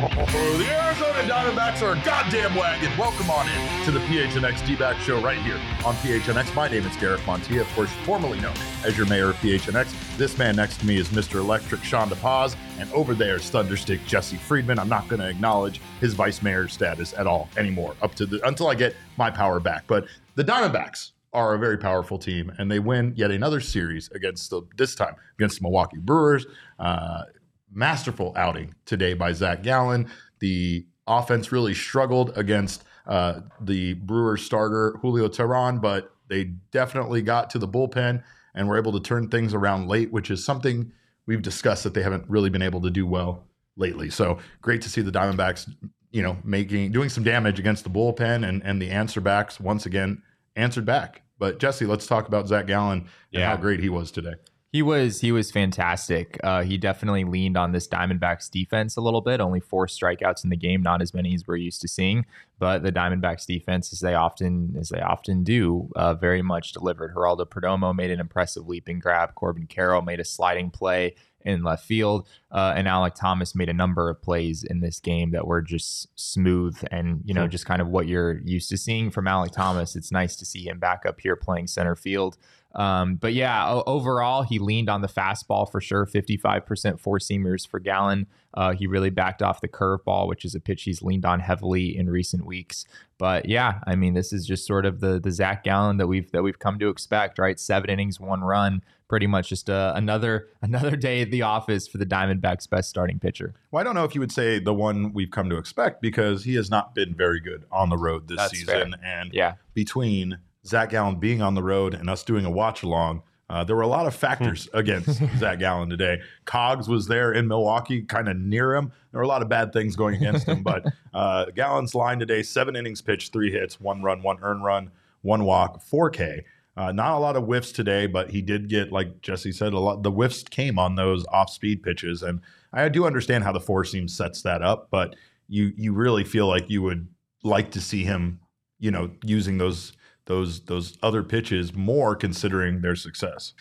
The Arizona Diamondbacks are a goddamn wagon. Welcome on in to the PHNX D-Back show right here on PHNX. My name is Garrett Montilla, of course, formerly known as your mayor of PHNX. This man next to me is Mr. Electric Sean DePaz, and over there is Thunderstick Jesse Friedman. I'm not going to acknowledge his vice mayor status at all anymore up to the until I get my power back. But the Diamondbacks are a very powerful team, and they win yet another series against the this time against the Milwaukee Brewers. Uh, masterful outing today by Zac Gallen. The offense really struggled against uh, the Brewers starter Julio Teheran, but they definitely got to the bullpen and were able to turn things around late, which is something we've discussed that they haven't really been able to do well lately. So great to see the Diamondbacks, you know, making doing some damage against the bullpen and and the answer backs once again answered back. But Jesse, let's talk about Zac Gallen and Yeah. how great he was today. He was he was fantastic. Uh, he definitely leaned on this Diamondbacks defense a little bit. Only four strikeouts in the game, not as many as we're used to seeing. But the Diamondbacks defense, as they often as they often do, uh, very much delivered. Geraldo Perdomo made an impressive leaping grab. Corbin Carroll made a sliding play in left field, uh, and Alek Thomas made a number of plays in this game that were just smooth and you know just kind of what you're used to seeing from Alek Thomas. It's nice to see him back up here playing center field. Um, but yeah, overall, he leaned on the fastball for sure. 55% four seamers for Gallen. Uh, he really backed off the curveball, which is a pitch he's leaned on heavily in recent weeks. But yeah, I mean, this is just sort of the the Zac Gallen that we've that we've come to expect, right? Seven innings, one run, pretty much just uh, another another day at the office for the Diamondbacks' best starting pitcher. Well, I don't know if you would say the one we've come to expect because he has not been very good on the road this That's season. fair. And Yeah. between Zac Gallen being on the road and us doing a watch along, uh, there were a lot of factors against Zac Gallen today. Cogs was there in Milwaukee, kind of near him. There were a lot of bad things going against him, but uh, Gallen's line today: seven innings pitched, three hits, one run, one earned run, one walk, four K. Uh, not a lot of whiffs today, but he did get, like Jesse said, a lot. The whiffs came on those off-speed pitches, and I do understand how the four seam sets that up. But you you really feel like you would like to see him, you know, using those those those other pitches more, considering their success.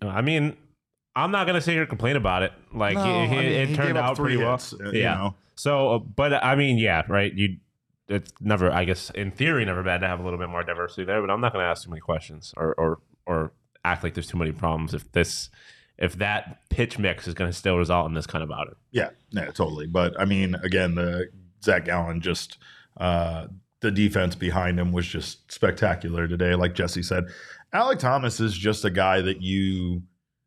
I mean, I'm not gonna sit here and complain about it. Like No, it, I mean, it turned out pretty well. hits, uh, you yeah. know. So, uh, but I mean, yeah, right. You, it's never. I guess in theory, never bad to have a little bit more diversity there. But I'm not gonna ask too many questions or or or act like there's too many problems if this if that pitch mix is gonna still result in this kind of outing. Yeah, yeah, totally. But I mean, again, the Zach Allen just uh, the defense behind him was just spectacular today. Like Jesse said, Alek Thomas is just a guy that you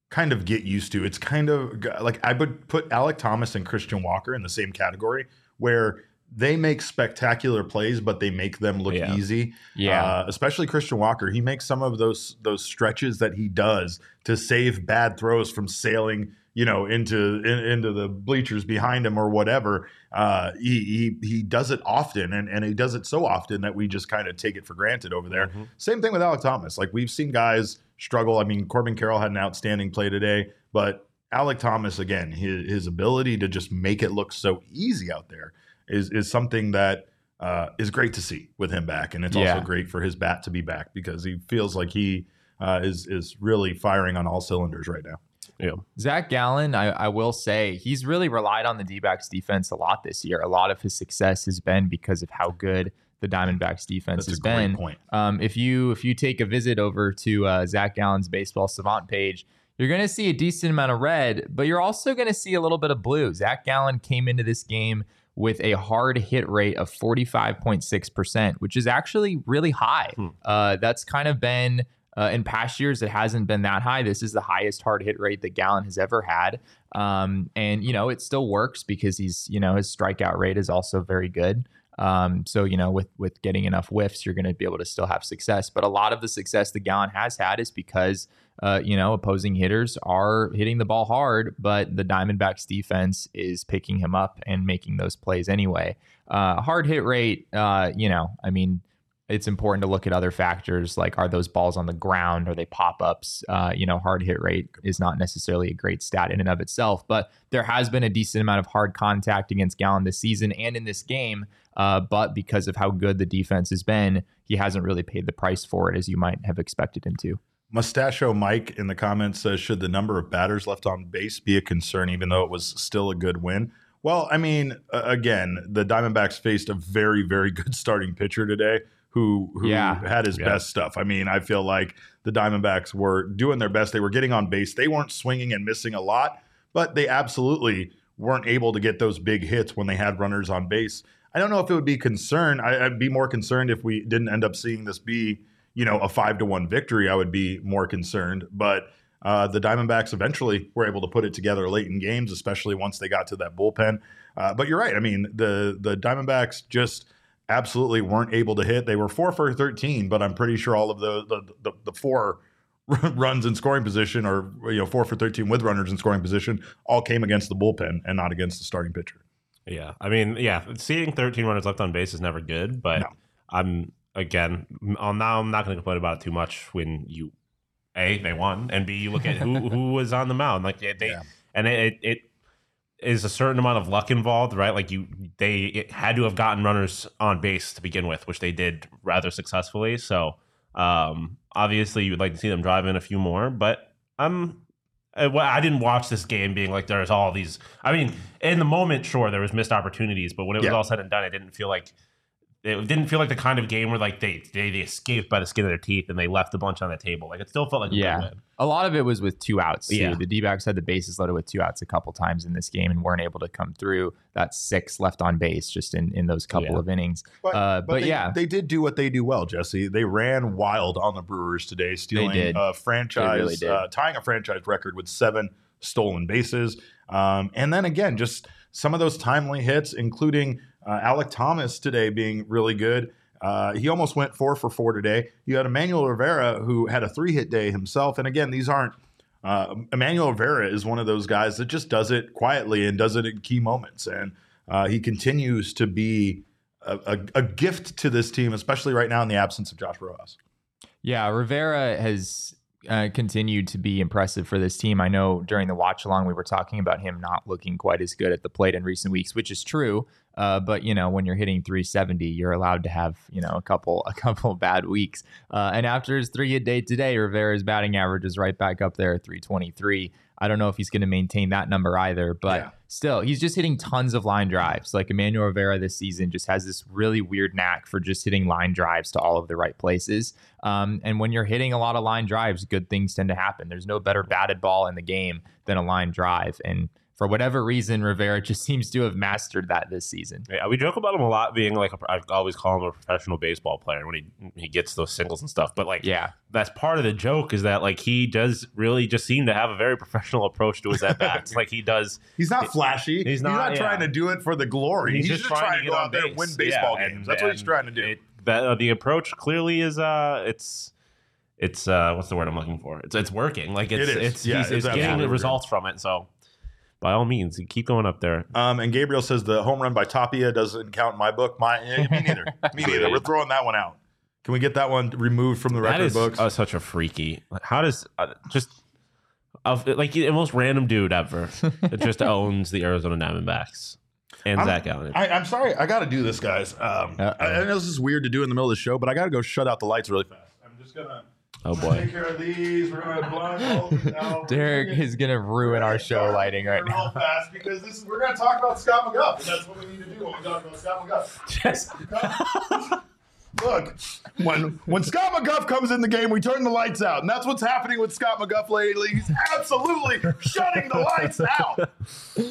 kind of get used to. It's kind of like I would put Alek Thomas and Christian Walker in the same category where they make spectacular plays, but they make them look Yeah. easy. Yeah. Uh, especially Christian Walker. He makes some of those those stretches that he does to save bad throws from sailing, you know, into in, into the bleachers behind him or whatever. Uh, he, he he does it often, and and he does it so often that we just kind of take it for granted over there. Mhm. Same thing with Alek Thomas. Like we've seen guys struggle. I mean, Corbin Carroll had an outstanding play today, but Alek Thomas again, his, his ability to just make it look so easy out there is is something that uh, is great to see with him back, and it's Yeah. also great for his bat to be back because he feels like he uh, is is really firing on all cylinders right now. Yeah. Zac Gallen, I, I will say, he's really relied on the D backs defense a lot this year. A lot of his success has been because of how good the Diamondbacks defense That's has been. Um, if you if you take a visit over to uh, Zac Gallen's Baseball Savant page, you're going to see a decent amount of red, but you're also going to see a little bit of blue. Zac Gallen came into this game with a hard hit rate of 45.6%, which is actually really high. Hmm. Uh, that's kind of been uh, in past years, it hasn't been that high. This is the highest hard hit rate that Gallen has ever had. Um, and, you know, it still works because he's, you know, his strikeout rate is also very good. Um, so you know, with with getting enough whiffs, you're going to be able to still have success. But a lot of the success that Gallen has had is because uh, you know opposing hitters are hitting the ball hard, but the Diamondbacks defense is picking him up and making those plays anyway. Uh, hard hit rate, uh, you know, I mean, it's important to look at other factors like are those balls on the ground? Are they pop ups? Uh, you know, hard hit rate is not necessarily a great stat in and of itself, but there has been a decent amount of hard contact against Gallen this season and in this game. Uh, but because of how good the defense has been, he hasn't really paid the price for it as you might have expected him to. Mustachio Mike in the comments says, should the number of batters left on base be a concern, even though it was still a good win? Well, I mean, again, the Diamondbacks faced a very, very good starting pitcher today who, who Yeah. had his Yeah. best stuff. I mean, I feel like the Diamondbacks were doing their best. They were getting on base. They weren't swinging and missing a lot, but they absolutely weren't able to get those big hits when they had runners on base. I don't know if it would be concern. I, I'd be more concerned if we didn't end up seeing this be, you know, a five to one victory. I would be more concerned. But uh, the Diamondbacks eventually were able to put it together late in games, especially once they got to that bullpen. Uh, but you're right. I mean, the the Diamondbacks just absolutely weren't able to hit. They were four for 13, but I'm pretty sure all of the the, the, the four runs in scoring position, or you know, four for 13 with runners in scoring position, all came against the bullpen and not against the starting pitcher. Yeah, I mean, yeah, seeing 13 runners left on base is never good, but No. I'm again, I'm now I'm not going to complain about it too much when you a they won and b you look at who who was on the mound, like they, they Yeah. and it, it is a certain amount of luck involved, right? Like you, they it had to have gotten runners on base to begin with, which they did rather successfully. So um, obviously, you would like to see them drive in a few more, but I'm. well, I didn't watch this game being like there's all these. I mean, in the moment, sure, there was missed opportunities, but when it was Yeah. all said and done, it didn't feel like it didn't feel like the kind of game where like they they, they escaped by the skin of their teeth and they left a bunch on the table. Like it still felt like a Yeah. win. A lot of it was with two outs. Too. Yeah. The D backs had the bases loaded with two outs a couple times in this game and weren't able to come through that six left on base just in, in those couple Yeah. of innings. Uh, but they, yeah. they did do what they do well, Jesse. They ran wild on the Brewers today, stealing did. a franchise, really did. Uh, tying a franchise record with seven stolen bases. Um, and then again, just some of those timely hits, including uh, Alek Thomas today being really good. Uh, he almost went four for four today. You had Emmanuel Rivera who had a three hit day himself. And again, these aren't. Uh, Emmanuel Rivera is one of those guys that just does it quietly and does it in key moments, and uh, he continues to be a, a, a gift to this team, especially right now in the absence of Josh Rojas. Yeah, Rivera has uh, continued to be impressive for this team. I know during the watch along we were talking about him not looking quite as good at the plate in recent weeks, which is true. Uh, but you know, when you're hitting 370, you're allowed to have you know a couple a couple bad weeks. Uh, and after his three hit day today, Rivera's batting average is right back up there at 323. I don't know if he's going to maintain that number either, but Yeah. still, he's just hitting tons of line drives. Like Emmanuel Rivera this season just has this really weird knack for just hitting line drives to all of the right places. Um, and when you're hitting a lot of line drives, good things tend to happen. There's no better batted ball in the game than a line drive. And for whatever reason, Rivera just seems to have mastered that this season. Yeah, we joke about him a lot being like a, I always call him a professional baseball player when he he gets those singles and stuff. But like, Yeah. that's part of the joke is that like he does really just seem to have a very professional approach to his at bats. like he does. He's not flashy. He's not- yeah. trying to do it for the glory. He's, just, trying, to go out there and win baseball Yeah, games. and- That's what he's trying to do. It, that uh, the approach clearly is uh it's it's uh what's the word I'm looking for? It's it's working. Like it's It is. it's Yeah, he's, it's it's getting the results from it. So by all means, keep going up there. Um, and Gabriel says the home run by Tapia doesn't count in my book. My eh, me neither. me neither. We're throwing that one out. Can we get that one removed from the That record is books? uh, such a freaky. Like, how does uh, just of like the most random dude ever that just owns the Arizona Diamondbacks and I'm- Zach Allen? I, I'm sorry. I got to do this, guys. Um, I, I know this is weird to do in the middle of the show, but I got to go shut out the lights really fast. I'm just gonna oh take boy, care of these. We're gonna these out. Derek gonna- is going to ruin our show lighting right now. fast because this is, we're gonna talk about Scott McGough. And that's what we need to do when we talk about Scott McGough. just Look, when when Scott McGough comes in the game, we turn the lights out, and that's what's happening with Scott McGough lately. He's absolutely shutting the lights out.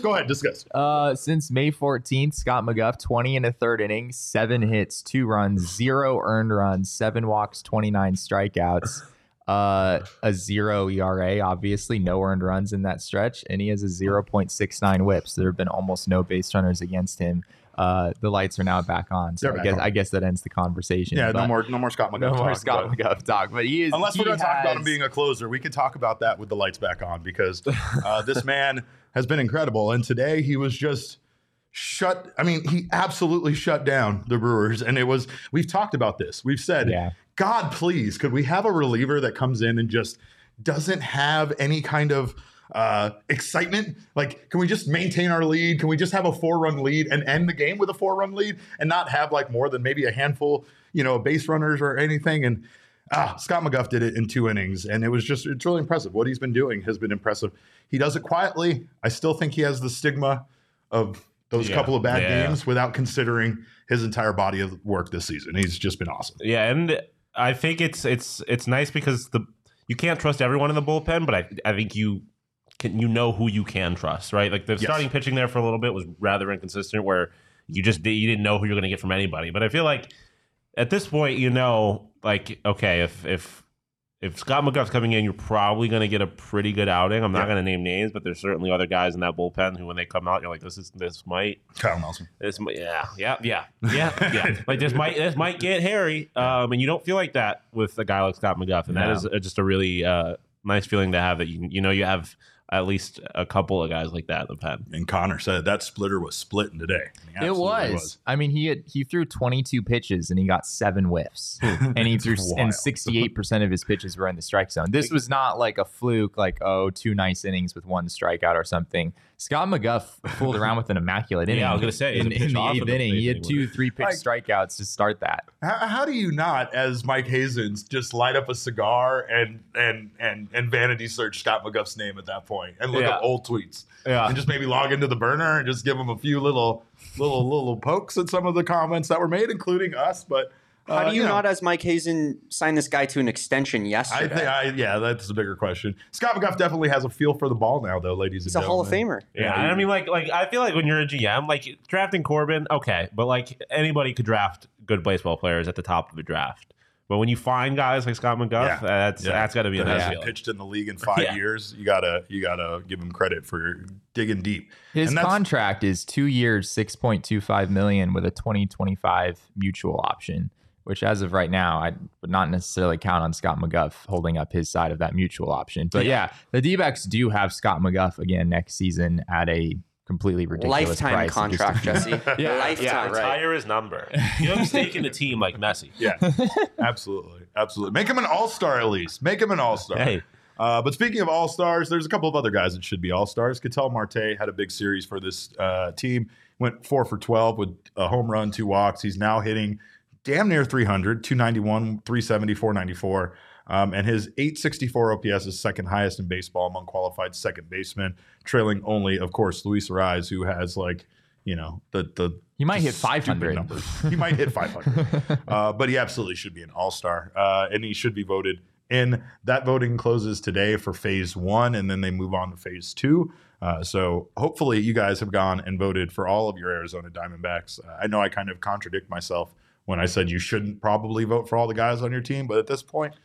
Go ahead, discuss. Uh, since May 14th, Scott McGough 20 and a third inning, seven hits, two runs, zero earned runs, seven walks, 29 strikeouts, uh, a zero ERA, obviously, no earned runs in that stretch, and he has a 0.69 whips. There have been almost no base runners against him. Uh, the lights are now back on, so I guess on. I guess that ends the conversation. Yeah, no more, no more Scott McGough. no more talk, Scott but- McGough talk. But he is Unless we're going to talk about him being a closer, we could talk about that with the lights back on because uh, this man has been incredible. And today he was just shut. I mean, he absolutely shut down the Brewers. And it was, we've talked about this. We've said, Yeah. God, please, could we have a reliever that comes in and just doesn't have any kind of uh, excitement? Like, can we just maintain our lead? Can we just have a four run lead and end the game with a four run lead and not have like more than maybe a handful, you know, base runners or anything? And ah, Scott McGough did it in two innings, and it was just it's really impressive. What he's been doing has been impressive. He does it quietly. I still think he has the stigma of those Yeah. couple of bad Yeah. games without considering his entire body of work this season. He's just been awesome. Yeah, and I think it's it's it's nice because the you can't trust everyone in the bullpen, but I I think you can you know who you can trust, right? Like the Yes. starting pitching there for a little bit was rather inconsistent, where you just you didn't know who you're going to get from anybody. But I feel like at this point, you know, like okay, if if if Scott McGough's coming in, you're probably going to get a pretty good outing. I'm not Yeah. going to name names, but there's certainly other guys in that bullpen who, when they come out, you're like, this is this might Kyle Nelson. this might, yeah, yeah, yeah, yeah, yeah. like this might this might get hairy, um, and you don't feel like that with a guy like Scott McGough, and that is just a really uh, nice feeling to have. That you you know you have at least a couple of guys like that in the pen. And Connor said that splitter was splitting today. He It absolutely was. I mean, he had he threw 22 pitches and he got seven whiffs, and he threw wild. and 68 percent of his pitches were in the strike zone. This was not like a fluke, like oh, two nice innings with one strikeout or something. Scott McGough fooled around with an immaculate inning. Yeah, inning. I was gonna say, in, he's a pitch in the eighth inning, he had two three pitch Like- strikeouts to start that. How, how do you not, as Mike Hazens, just light up a cigar and and and and vanity search Scott McGough's name at that point and look Yeah. up old tweets Yeah, and just maybe log into the burner and just give him a few little little little pokes at some of the comments that were made, including us. But How uh, do you, know, not, as Mike Hazen, sign this guy to an extension I yesterday? think, I, yeah, that's a bigger question. Scott McGough definitely has a feel for the ball now, though, ladies He's and a Hall of. Famer. yeah. and I mean, like like I feel like when you're a GM, like drafting Corbin, okay, but like anybody could draft good baseball players at the top of the draft. But when you find guys like Scott McGough, Yeah. that's Yeah. that's got to be a that nice hasn't pitched in the league in five Yeah. years. You gotta you gotta give him credit for digging deep. His And contract is two years, 6.25 million with a 2025 mutual option. Which, as of right now, I would not necessarily count on Scott McGough holding up his side of that mutual option. But yeah, the D backs do have Scott McGough again next season at a completely ridiculous Lifetime price. contract, Jesse. Yeah, Lifetime. retire his number. You have a stake in the team like Messi. Yeah, absolutely, absolutely. Make him an all star at least. Make him an all star. Hey. Uh, but speaking of all stars, there's a couple of other guys that should be all stars. Ketel Marte had a big series for this uh, team. Went four for 12 with a home run, two walks. He's now hitting damn near 300, 291, 370, 494. Um, and his 864 OPS is second highest in baseball among qualified second basemen, trailing only, of course, Luis Arraez, who has like, you know, the the He might hit 500. numbers. He might hit 500. uh, but he absolutely should be an all star. Uh, and he should be voted in. That voting closes today for phase one, and then they move on to phase two. Uh, so hopefully, you guys have gone and voted for all of your Arizona Diamondbacks. Uh, I know I kind of contradict myself when I said you shouldn't probably vote for all the guys on your team, but at this point, I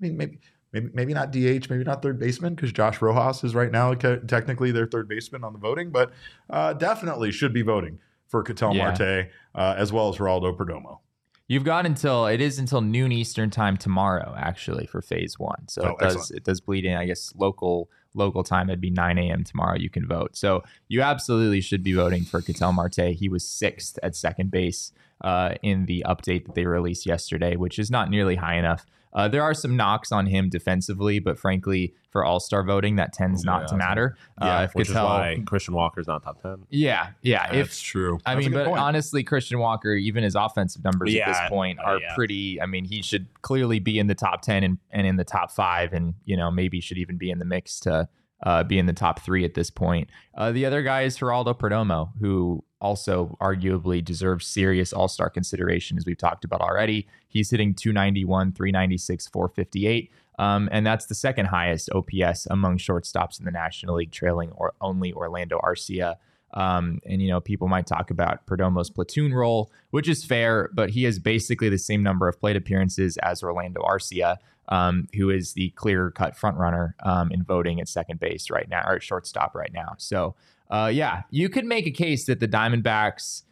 mean, maybe. Maybe, maybe not DH, maybe not third baseman, because Josh Rojas is right now ca- technically their third baseman on the voting, but uh, definitely should be voting for Ketel Yeah. Marte uh, as well as Geraldo Perdomo. You've got until it is until noon Eastern time tomorrow, actually, for phase one. So Oh, it does excellent. it does bleed in. I guess local local time it'd be 9 a.m. tomorrow. You can vote. So you absolutely should be voting for Ketel Marte. He was sixth at second base uh, in the update that they released yesterday, which is not nearly high enough. Uh, there are some knocks on him defensively, but frankly, for All Star voting, that tends not Yeah, to matter. yeah, uh, if Which is why Christian Walker's not top ten. yeah, yeah. if true. I That's mean, but point. honestly, Christian Walker, even his offensive numbers at this Yeah, point uh, are yeah. pretty. I mean, he should clearly be in the top ten and, and in the top five, and you know maybe should even be in the mix to uh, be in the top three at this point. Uh, the other guy is Geraldo Perdomo, who also arguably deserves serious All Star consideration, as we've talked about already. He's hitting 291, 396, 458. Um, and that's the second highest OPS among shortstops in the National League, trailing or only Orlando Arcia. Um, and you know, people might talk about Perdomo's platoon role, which is fair, but he has basically the same number of plate appearances as Orlando Arcia, um, who is the clear-cut frontrunner um, in voting at second base right now or at shortstop right now. So, uh, yeah, you could make a case that the Diamondbacks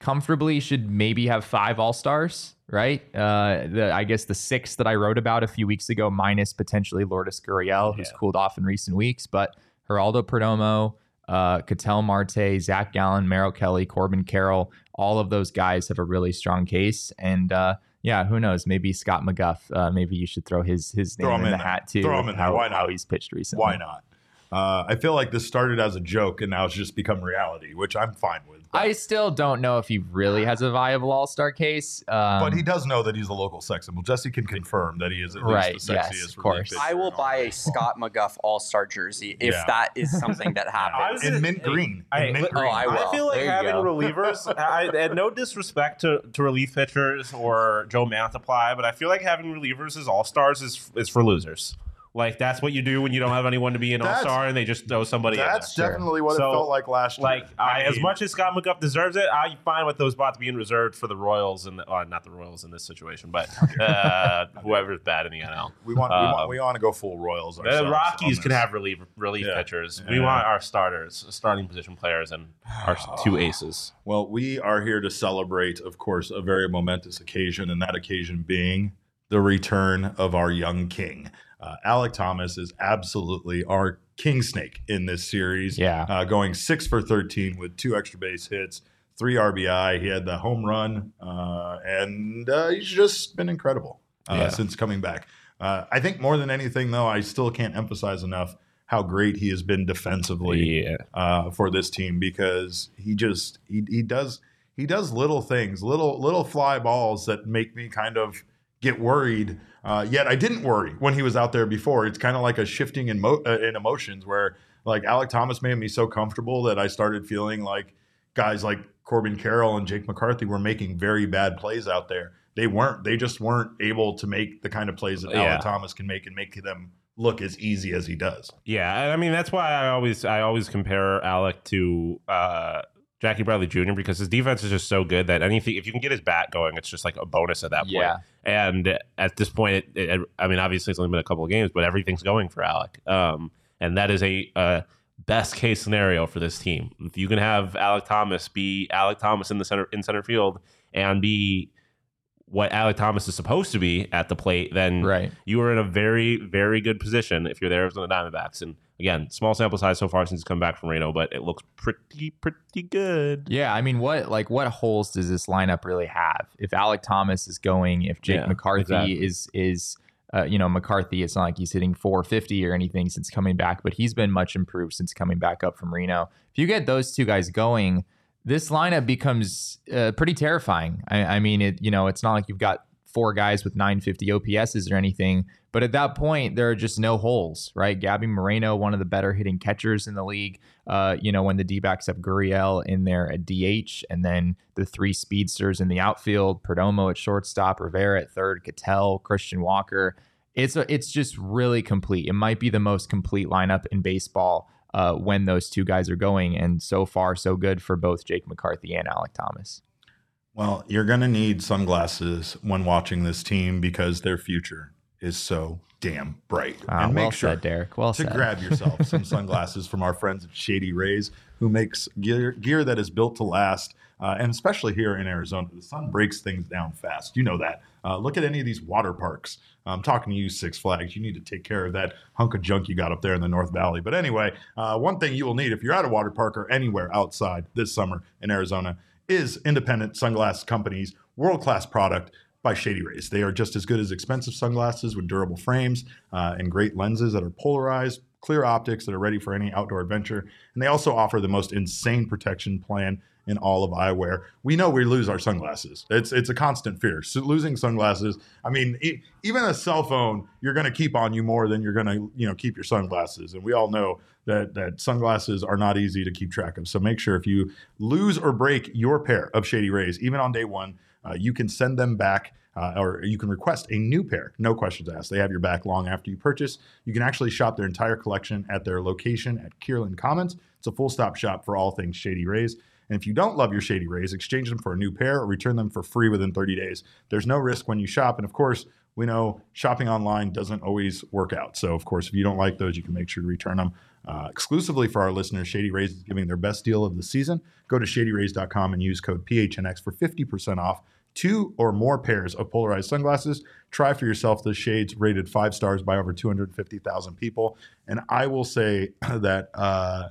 comfortably should maybe have five All Stars, right? Uh, the I guess the six that I wrote about a few weeks ago, minus potentially Lourdes Gurriel, who's Yeah. cooled off in recent weeks, but Geraldo Perdomo, uh, Ketel Marte, Zac Gallen, Merrill Kelly, Corbin Carroll, all of those guys have a really strong case. And uh, yeah, who knows? Maybe Scott McGough. Uh, maybe you should throw his his Throw name him in, in the there. hat too. Throw him in there. how, Why not? How he's pitched recently. Why not? Uh, I feel like this started as a joke and now it's just become reality, which I'm fine with. But, I still don't know if he really has a viable All Star case. Um, but he does know that he's a local sex symbol. Jesse can confirm that he is at Right, least the yes, of course. I will buy a Scott McGough All Star jersey if Yeah. that is something that happens. in mint green. In mint green. Oh, I will. I feel like There having go. relievers, I, and no disrespect to, to relief pitchers or Joe Mantiply, but I feel like having relievers as all stars is is for losers. Like that's what you do when you don't have anyone to be an all That's- star, and they just throw somebody. in That's there. definitely what So, it felt like last year. Like I, as mean, much as Scott McGough deserves it, I find with those spots being reserved for the Royals and the, uh, not the Royals in this situation, but uh, whoever's bad in the NL. we want, we want um, we want to go full Royals. The ourselves Rockies on can have relief relief Yeah. pitchers. We Yeah. want our starters, starting position players, and our two aces. Well, we are here to celebrate, of course, a very momentous occasion, and that occasion being the return of our young king. Uh, Alek Thomas is absolutely our king snake in this series. Yeah. Uh, going six for 13 with two extra base hits, three RBI. He had the home run, uh, and uh, he's just been incredible uh, Yeah. since coming back. Uh, I think more than anything, though, I still can't emphasize enough how great he has been defensively Yeah. uh, for this team because he just he, he does he does little things, little little fly balls that make me kind of get worried. Uh, yet I didn't worry when he was out there before. It's kind of like a shifting in, mo- uh, in emotions where like Alek Thomas made me so comfortable that I started feeling like guys like Corbin Carroll and Jake McCarthy were making very bad plays out there. They weren't. They just weren't able to make the kind of plays that Yeah. Alek Thomas can make and make them look as easy as he does. Yeah, and I mean that's why I always I always compare Alek to uh, Jackie Bradley Jr. because his defense is just so good that anything if you can get his bat going, it's just like a bonus at that point. Yeah. And at this point, it, it, I mean, obviously it's only been a couple of games, but everything's going for Alek. Um, and that is a, best case scenario for this team. If you can have Alek Thomas be Alek Thomas in the center in center field and be what Alek Thomas is supposed to be at the plate, then Right. you are in a very, very good position if you're there as the Diamondbacks. And again, small sample size so far since he's come back from Reno, but it looks pretty, pretty good. Yeah, I mean, what like what holes does this lineup really have? If Alek Thomas is going, if Jake Yeah, McCarthy exactly. is is uh, you know McCarthy, it's not like he's hitting 450 or anything since coming back, but he's been much improved since coming back up from Reno. If you get those two guys going, this lineup becomes uh, pretty terrifying. I, I mean, it you know it's not like you've got four guys with 950 OPSs or anything, but at that point there are just no holes, right? Gabby Moreno, one of the better hitting catchers in the league. Uh, you know, when the D-backs have Gurriel in there at DH, and then the three speedsters in the outfield, Perdomo at shortstop, Rivera at third, Ketel, Christian Walker. It's a, it's just really complete. It might be the most complete lineup in baseball uh, when those two guys are going, and so far so good for both Jake McCarthy and Alek Thomas. Well, you're going to need sunglasses when watching this team because their future is so damn bright. Ah, and make well sure said, Derek. Well to said. grab yourself some sunglasses from our friends at Shady Rays, who makes gear, gear that is built to last. Uh, and especially here in Arizona, the sun breaks things down fast. You know that. Uh, look at any of these water parks. I'm talking to you, Six Flags. You need to take care of that hunk of junk you got up there in the North Valley. But anyway, uh, one thing you will need if you're at a water park or anywhere outside this summer in Arizona is independent sunglass companies, world class product by Shady Rays. They are just as good as expensive sunglasses with durable frames uh, and great lenses that are polarized, clear optics that are ready for any outdoor adventure. And they also offer the most insane protection plan in all of eyewear. We know we lose our sunglasses. It's it's a constant fear. So losing sunglasses. I mean, e- even a cell phone, you're going to keep on you more than you're going to you know keep your sunglasses. And we all know that that sunglasses are not easy to keep track of. So make sure if you lose or break your pair of Shady Rays, even on day one, uh, you can send them back. Uh, or you can request a new pair, no questions asked. They have your back long after you purchase. You can actually shop their entire collection at their location at Kierland Commons. It's a full stop shop for all things Shady Rays. And if you don't love your Shady Rays, exchange them for a new pair or return them for free within 30 days. There's no risk when you shop. And of course, we know shopping online doesn't always work out. So, of course, if you don't like those, you can make sure to return them. Uh, exclusively for our listeners, Shady Rays is giving their best deal of the season. Go to shadyrays.com and use code PHNX for 50% off two or more pairs of polarized sunglasses. Try for yourself the shades rated five stars by over 250,000 people. And I will say that uh,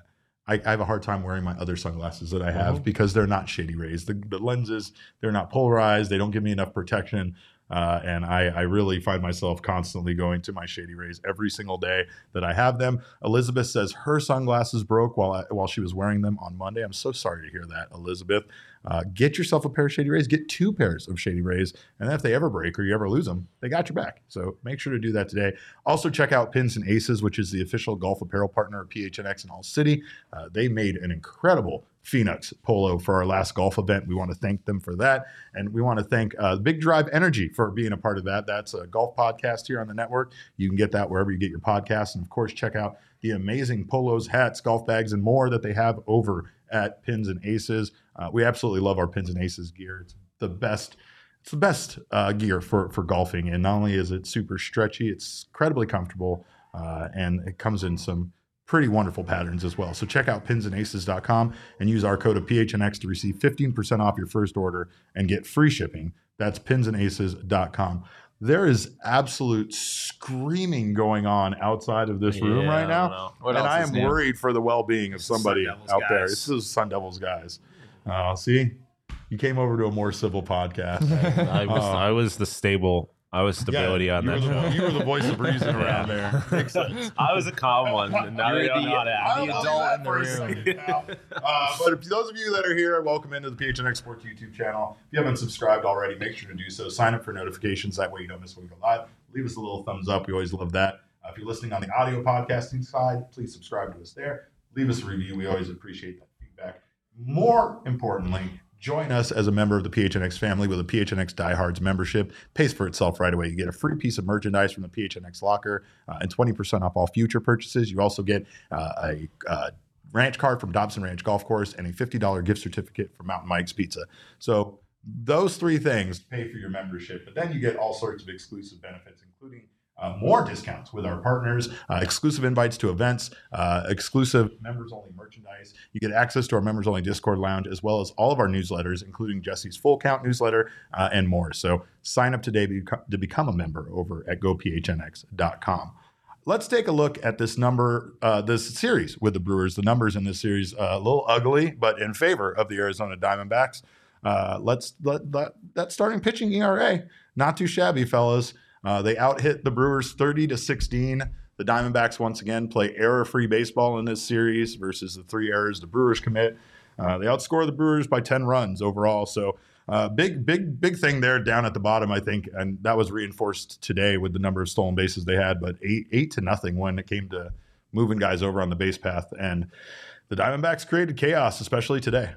I, I, have a hard time wearing my other sunglasses that I have mm-hmm. because they're not shady rays. The, the, lenses, they're not polarized. They don't give me enough protection. Uh, and I, I, really find myself constantly going to my Shady Rays every single day that I have them. Elizabeth says her sunglasses broke while I, while she was wearing them on Monday. I'm so sorry to hear that, Elizabeth. Uh, get yourself a pair of Shady Rays. Get two pairs of Shady Rays, and then if they ever break or you ever lose them, they got your back. So make sure to do that today. Also check out Pins and Aces, which is the official golf apparel partner of PHNX in All City. Uh, they made an incredible Phoenix Polo for our last golf event. We want to thank them for that. And we want to thank uh, Big Drive Energy for being a part of that. That's a golf podcast here on the network. You can get that wherever you get your podcasts. And of course, check out the amazing polos, hats, golf bags, and more that they have over at Pins and Aces. Uh, we absolutely love our Pins and Aces gear. It's the best. It's the best uh, gear for for golfing, and not only is it super stretchy, it's incredibly comfortable, uh, and it comes in some pretty wonderful patterns as well. So check out pinsandaces.com and use our code of PHNX to receive 15% off your first order and get free shipping. That's pinsandaces.com. There is absolute screaming going on outside of this room yeah, right now. and I am worried for the well being of somebody out guys. there. This is Sun Devils guys. Uh, see, you came over to a more civil podcast. I, was, uh, I was the stable I was stability yeah, on that. Were the, you were the voice of reason around there. Makes sense. I was a calm one. And now you're the, the adult in the room. uh, but if those of you that are here, welcome into the PHNX Sports YouTube channel. If you haven't subscribed already, make sure to do so. Sign up for notifications. That way you don't miss when we go live. Leave us a little thumbs up. We always love that. Uh, if you're listening on the audio podcasting side, please subscribe to us there. Leave us a review. We always appreciate that feedback. More importantly, Join us as a member of the PHNX family with a PHNX Diehards membership. Pays for itself right away. You get a free piece of merchandise from the PHNX locker uh, and 20% off all future purchases. You also get uh, a uh, ranch card from Dobson Ranch Golf Course and a $50 gift certificate from Mountain Mike's Pizza. So those three things pay for your membership, but then you get all sorts of exclusive benefits, including uh, more discounts with our partners, uh, exclusive invites to events, uh, exclusive members only merchandise. You get access to our members only Discord lounge, as well as all of our newsletters, including Jesse's full count newsletter uh, and more. So sign up today to become a member over at gophnx.com. Let's take a look at this number, uh, this series with the Brewers. The numbers in this series uh, a little ugly, but in favor of the Arizona Diamondbacks. let's let, let that starting pitching ERA not too shabby, fellas. Uh, they outhit the Brewers 30 to 16. The Diamondbacks once again play error-free baseball in this series versus the three errors the Brewers commit. Uh, they outscore the Brewers by 10 runs overall. So uh, big, big, big thing there down at the bottom, I think, and that was reinforced today with the number of stolen bases they had. But eight, eight to nothing when it came to moving guys over on the base path, and the Diamondbacks created chaos, especially today.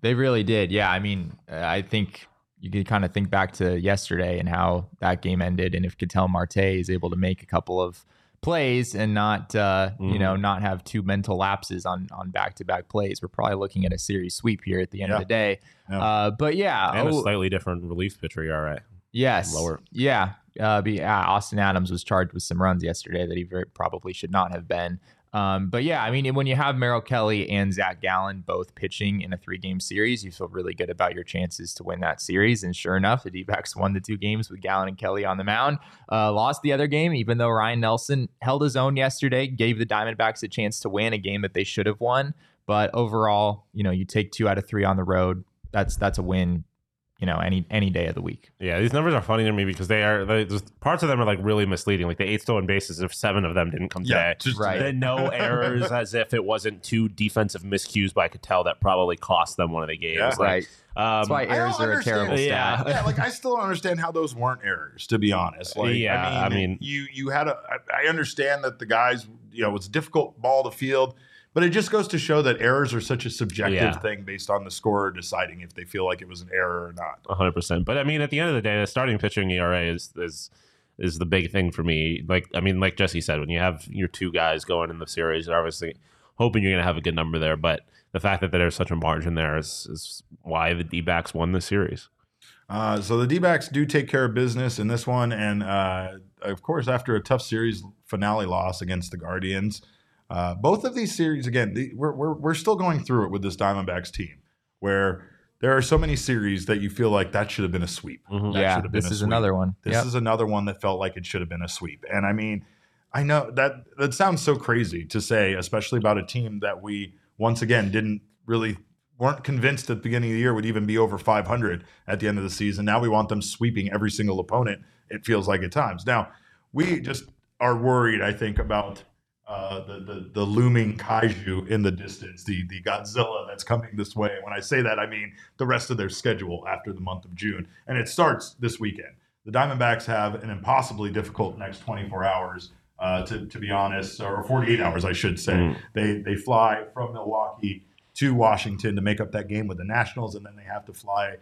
They really did. Yeah, I mean, I think you can kind of think back to yesterday and how that game ended, and if Ketel Marte is able to make a couple of plays and not uh, mm-hmm. you know mm-hmm. not have two mental lapses on on back to back plays, we're probably looking at a series sweep here at the end yeah. of the day. Yeah. Uh, but yeah, and oh, a slightly different relief pitcher. All right. Yes. Lower. Yeah. Uh, be, Austin Adams was charged with some runs yesterday that he very probably should not have been. Um, but yeah, I mean, when you have Merrill Kelly and Zac Gallen both pitching in a three game series, you feel really good about your chances to win that series. And sure enough, the D backs won the two games with Gallen and Kelly on the mound. Uh, lost the other game, even though Ryne Nelson held his own yesterday, gave the Diamondbacks a chance to win a game that they should have won. But overall, you know, you take two out of three on the road. That's that's a win you know any any day of the week. Yeah, these numbers are funny to me because they are they, there's- parts of them are like really misleading. Like the eight stolen bases, if seven of them didn't come Yeah, today, just Right. Then no errors, as if it wasn't two defensive miscues by Ketel that probably cost them one of the games. Yeah. Like, Right. Um, That's why errors are a terrible Yeah. stat. yeah, like I still don't understand how those weren't errors. To be honest, like Yeah, I I mean, mean- you you had a. I I understand that the guys, you know, it's a difficult ball to field, but it just goes to show that errors are such a subjective Yeah. thing based on the scorer deciding if they feel like it was an error or not. 100%. But I mean, at the end of the day, the starting pitching ERA is is is the big thing for me. Like I mean, like Jesse said, when you have your two guys going in the series, you're obviously hoping you're going to have a good number there. But the fact that there's such a margin there is is why the D backs won the series. Uh, so the D backs do take care of business in this one. And uh, of course, after a tough series finale loss against the Guardians, uh, both of these series, again, the, we're, we're, we're still going through it with this Diamondbacks team where there are so many series that you feel like that should have been a sweep. Mhm. Yeah, been this a is sweep. another one. This Yep. is another one that felt like it should have been a sweep. And I mean, I know that that sounds so crazy to say, especially about a team that we once again didn't really weren't convinced at the beginning of the year would even be over 500 at the end of the season. Now we want them sweeping every single opponent. It feels like at times. Now we just are worried. I think about uh, the, the the looming kaiju in the distance, the the Godzilla that's coming this way. When I say that, I mean the rest of their schedule after the month of June, and it starts this weekend. The Diamondbacks have an impossibly difficult next 24 hours. Uh, to, to be honest, or 48 hours, I should say. Mm. They they fly from Milwaukee to Washington to make up that game with the Nationals, and then they have to fly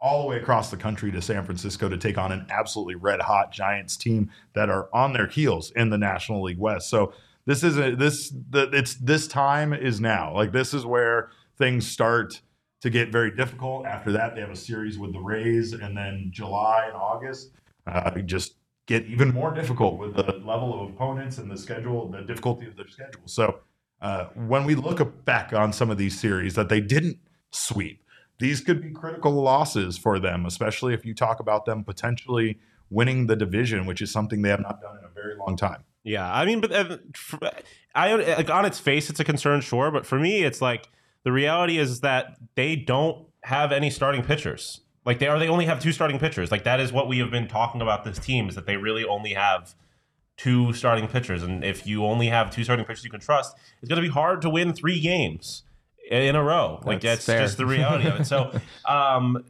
all the way across the country to San Francisco to take on an absolutely red hot Giants team that are on their heels in the National League West. So this is a this the, it's this time is now. Like this is where things start to get very difficult. After that, they have a series with the Rays, and then July and August uh, just get even more difficult with the level of opponents and the schedule, the difficulty of their schedule. So uh, when we look back on some of these series that they didn't sweep, these could be critical losses for them, especially if you talk about them potentially winning the division, which is something they have not done in a very long time. Yeah, I mean, but uh, I like on its face, it's a concern, sure, but for me, it's like the reality is that they don't have any starting pitchers. Like they are, they only have two starting pitchers. Like that is what we have been talking about. This team is that they really only have two starting pitchers, and if you only have two starting pitchers you can trust, it's going to be hard to win three games in a row. Like That's that's, just the reality of it. So, um,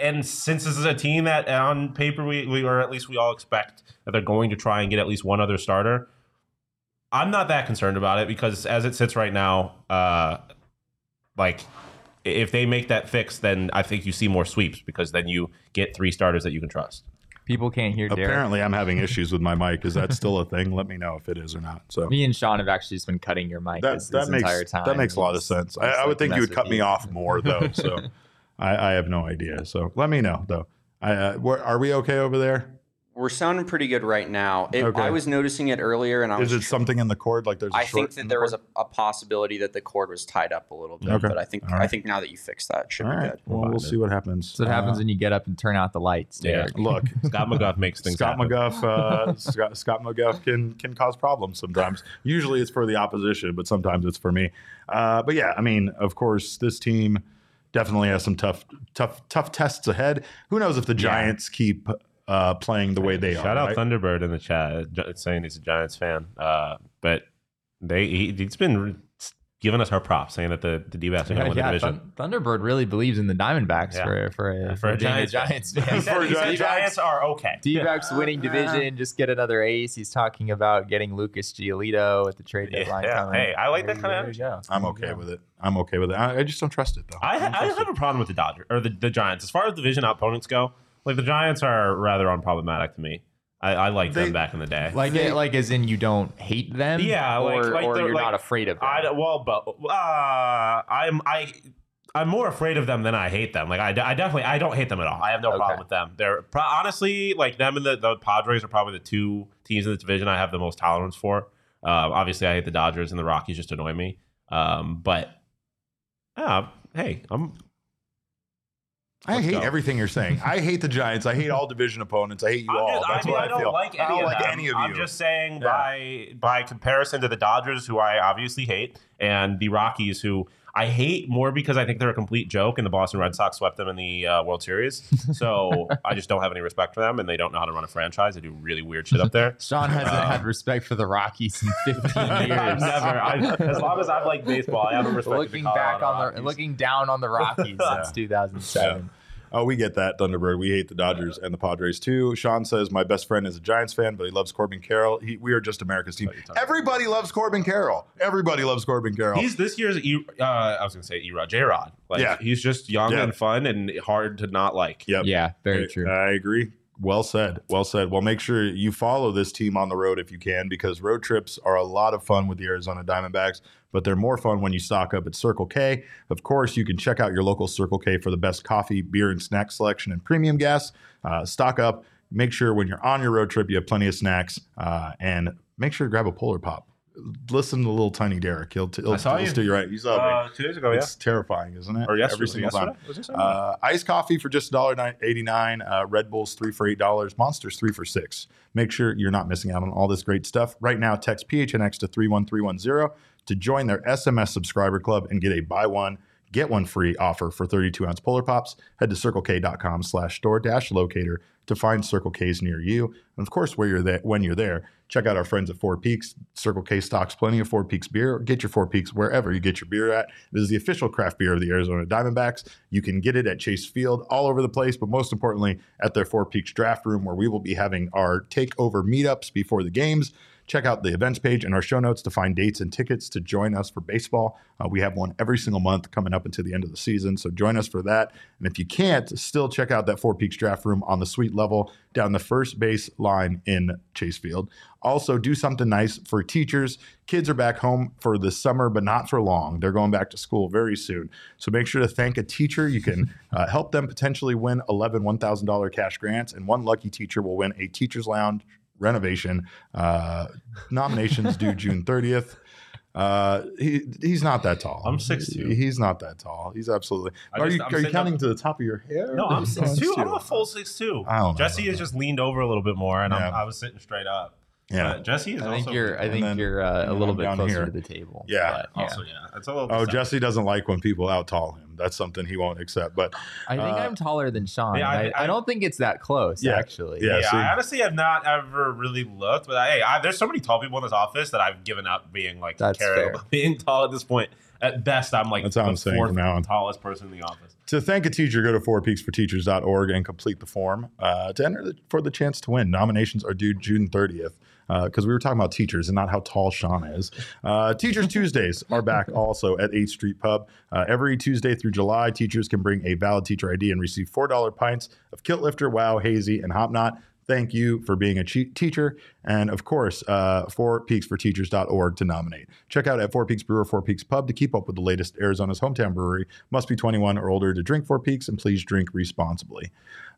and since this is a team that on paper we, we or at least we all expect that they're going to try and get at least one other starter, I'm not that concerned about it because as it sits right now, uh, like if they make that fix, then I think you see more sweeps because then you get three starters that you can trust. People can't hear Derek. Apparently, I'm having issues with my mic. Is that still a thing? Let me know if it is or not. So Me and Sean have actually just been cutting your mic that, this, that this makes entire time. that makes a lot of sense. I, I would think you would with cut me off more though. So I, I have no idea. So let me know though. I, uh, where, are we okay over there? We're sounding pretty good right now. It, Okay. I was noticing it earlier, and I Is was it something in the cord? Like there's a I short think in that the there was cord? a, a possibility that the cord was tied up a little bit, Okay. but I think All right. I think now that you fixed that, it should All be right. good. Well, we'll see what happens. That's what happens Uh, when you get up and turn out the lights. Yeah. Derek. look, Scott McGough makes things Scott happen. McGough, uh, Scott, Scott McGough can can cause problems sometimes. Usually it's for the opposition, but sometimes it's for me. Uh, but yeah, I mean, of course, this team definitely has some tough, tough, tough tests ahead. Who knows if the Giants keep uh, playing the way they Shout are? Shout out right? Thunderbird in the chat saying he's a Giants fan. Uh, but they he, he's been giving us our props, saying that the the D-backs are going to win the division. Thun- Thunderbird really believes in the Diamondbacks Yeah. for for a, For a Giants, Giants He fan. said, Giants. Giants are okay. D-backs winning division, just get another ace. He's talking about getting Lucas Giolito at the trade deadline. yeah. coming. Hey, I like that kinda you energy. I'm okay go. with it. I'm okay with it. I, I just don't trust it though. I, don't I have it. a problem with the Dodgers or the, the Giants as far as division opponents go. Like the Giants are rather unproblematic to me. I, I liked them back in the day. Like, it, like as in you don't hate them, Yeah, like- or, like or they're, you're like- not afraid of them. I don't- well, but uh, I'm I. I'm more afraid of them than I hate them. Like I, I definitely I don't hate them at all. I have no Okay. problem with them. They're pro- honestly like them and the, the Padres are probably the two teams in the division I have the most tolerance for. Um, obviously, I hate the Dodgers and the Rockies just annoy me. Um, but yeah, hey, I'm I hate go. everything you're saying. I hate the Giants. I hate all division opponents. I hate you I'm all. just, That's I mean, what I I, don't feel. like any I don't of like them. any of you. I'm just saying Yeah. by by comparison to the Dodgers, who I obviously hate, and the Rockies, who I hate more because I think they're a complete joke, and the Boston Red Sox swept them in the uh, World Series. So I just don't have any respect for them, and they don't know how to run a franchise. They do really weird shit up there. Sean hasn't Um, had respect for the Rockies in 15 I've years. never, I, as long as I've liked baseball, I haven't respected looking back on the Rockies. looking down on the Rockies since 2007. Oh, we get that, Thunderbird. We hate the Dodgers and the Padres too. Sean says my best friend is a Giants fan, but he loves Corbin Carroll. He, we are just America's team. Everybody loves Corbin Carroll. Everybody loves Corbin Carroll. He's this year's. E, uh, I was gonna say Erod, J Rod. Like Yeah. he's just young Yeah. and fun and hard to not like. yep. Yeah, very I- true. I agree. Well said. Well said. Well, make sure you follow this team on the road if you can, because road trips are a lot of fun with the Arizona Diamondbacks, but they're more fun when you stock up at Circle K. Of course, you can check out your local Circle K for the best coffee, beer, and snack selection and premium gas. Uh, stock up. Make sure when you're on your road trip, you have plenty of snacks, uh, and make sure to grab a Polar Pop. Listen to little tiny Derek. He'll, t- he'll, I saw he'll you. steer you right. You saw me. Uh, two days ago, yeah, It's terrifying, isn't it? or yesterday. Every single yesterday? Sunday? Uh, iced coffee for just $1.89. Uh, Red Bulls three for eight dollars. Monsters three for six. Make sure you're not missing out on all this great stuff. Right now, text PHNX to three one three one zero to join their SMS subscriber club and get a buy one get one free offer for 32 ounce Polar Pops. Head to circlek.com slash store dash locator to find Circle K's near you. And of course, where you're there, when you're there, check out our friends at Four Peaks. Circle K stocks plenty of Four Peaks beer. Get your Four Peaks wherever you get your beer at. This is the official craft beer of the Arizona Diamondbacks. You can get it at Chase Field all over the place, but most importantly, at their Four Peaks draft room where we will be having our takeover meetups before the games. Check out the events page in our show notes to find dates and tickets to join us for baseball. Uh, we have one every single month coming up until the end of the season, so join us for that. And if you can't, still check out that Four Peaks draft room on the suite level down the first base line in Chase Field. Also, do something nice for teachers. Kids are back home for the summer, but not for long. They're going back to school very soon. So make sure to thank a teacher. You can uh, help them potentially win 11 $1,000 cash grants, and one lucky teacher will win a teacher's lounge renovation. Uh, nominations due June 30th. Uh, he he's not that tall. I'm 6'2". He's not that tall. He's absolutely. I Are just- you, I'm are you sitting counting up- to the top of your hair? no, I'm six two. I'm a full six two. I don't know Jesse about is that. just leaned over a little bit more, and Yeah. I'm, I was sitting straight up. Yeah. Uh, Jesse is I think also you're. I and think then- you're uh, a then little I'm bit down closer here. to the table. Yeah. but, also yeah. It's a little. Oh, deceptive. Jesse doesn't like when people out tall him. That's something he won't accept. But I think Uh, I'm taller than Sean. yeah, I- I, I, I- don't think it's that close, Yeah. actually. Yeah, Yeah, see? I honestly have not ever really looked, but hey, I, there's so many tall people in this office that I've given up being like That's fair. being tall at this point. At best, I'm like That's how the I'm saying fourth from now on. tallest person in the office. To thank a teacher, go to fourpeaksforteachers.org and complete the form uh, to enter the, for the chance to win. Nominations are due June 30th because we were talking about teachers and not how tall Sean is. Uh, Teachers Tuesdays are back also at 8th Street Pub. Uh, every Tuesday through July, teachers can bring a valid teacher ID and receive $4 pints of Kilt Lifter, Wow, Hazy, and Hop Knot. Thank you for being a che- teacher. And of course, uh, fourpeaksforteachers.org to nominate. Check out at Four Peaks Brewer, Four Peaks Pub to keep up with the latest Arizona's hometown brewery. Must be 21 or older to drink Four Peaks, and please drink responsibly.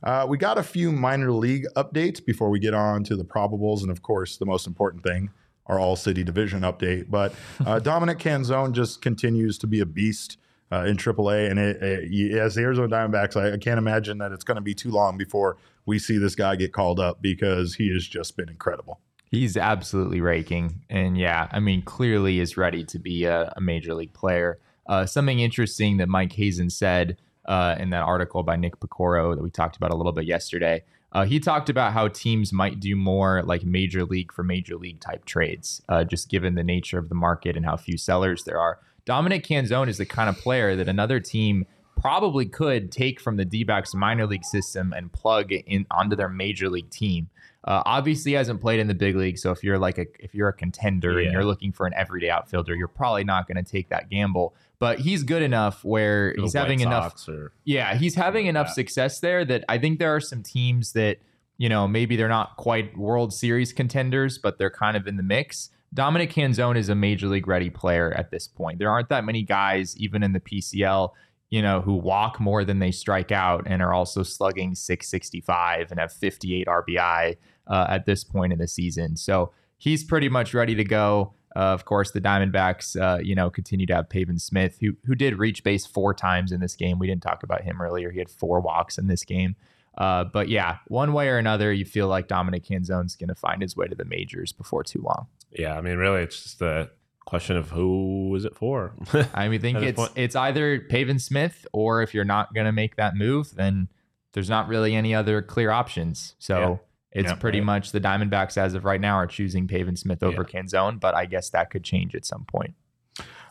Uh, we got a few minor league updates before we get on to the probables. And of course, the most important thing, our all city division update. But uh, Dominic Canzone just continues to be a beast uh, in AAA. And it, it, as the Arizona Diamondbacks, I, I can't imagine that it's going to be too long before we see this guy get called up because he has just been incredible. He's absolutely raking. And yeah, I mean, clearly is ready to be a, a major league player. Uh, something interesting that Mike Hazen said uh, in that article by Nick Piecoro that we talked about a little bit yesterday. Uh, he talked about how teams might do more like major league for major league type trades, uh, just given the nature of the market and how few sellers there are. Dominic Canzone is the kind of player that another team probably could take from the D-backs minor league system and plug in onto their major league team. Uh, obviously, he hasn't played in the big league, so if you're like a if you're a contender and you're looking for an everyday outfielder, you're probably not going to take that gamble. But he's good enough where The he's White having enough. Sox or- Yeah, he's having like enough that. success there that I think there are some teams that, you know, maybe they're not quite World Series contenders, but they're kind of in the mix. Dominic Canzone is a major league ready player at this point. There aren't that many guys, even in the PCL, you know, who walk more than they strike out and are also slugging 665 and have 58 RBI uh, at this point in the season. So he's pretty much ready to go. Uh, of course, the Diamondbacks, uh, you know, continue to have Pavin Smith, who who did reach base four times in this game. We didn't talk about him earlier. He had four walks in this game. Uh, but yeah, one way or another, you feel like Dominic Canzone's going to find his way to the majors before too long. Yeah, I mean, really, it's just the question of who is it for? I mean, think it's it's either Pavin Smith or if you're not going to make that move, then there's not really any other clear options. So it's Yeah. pretty much the Diamondbacks as of right now are choosing Pavin Smith over Canzone, but I guess that could change at some point.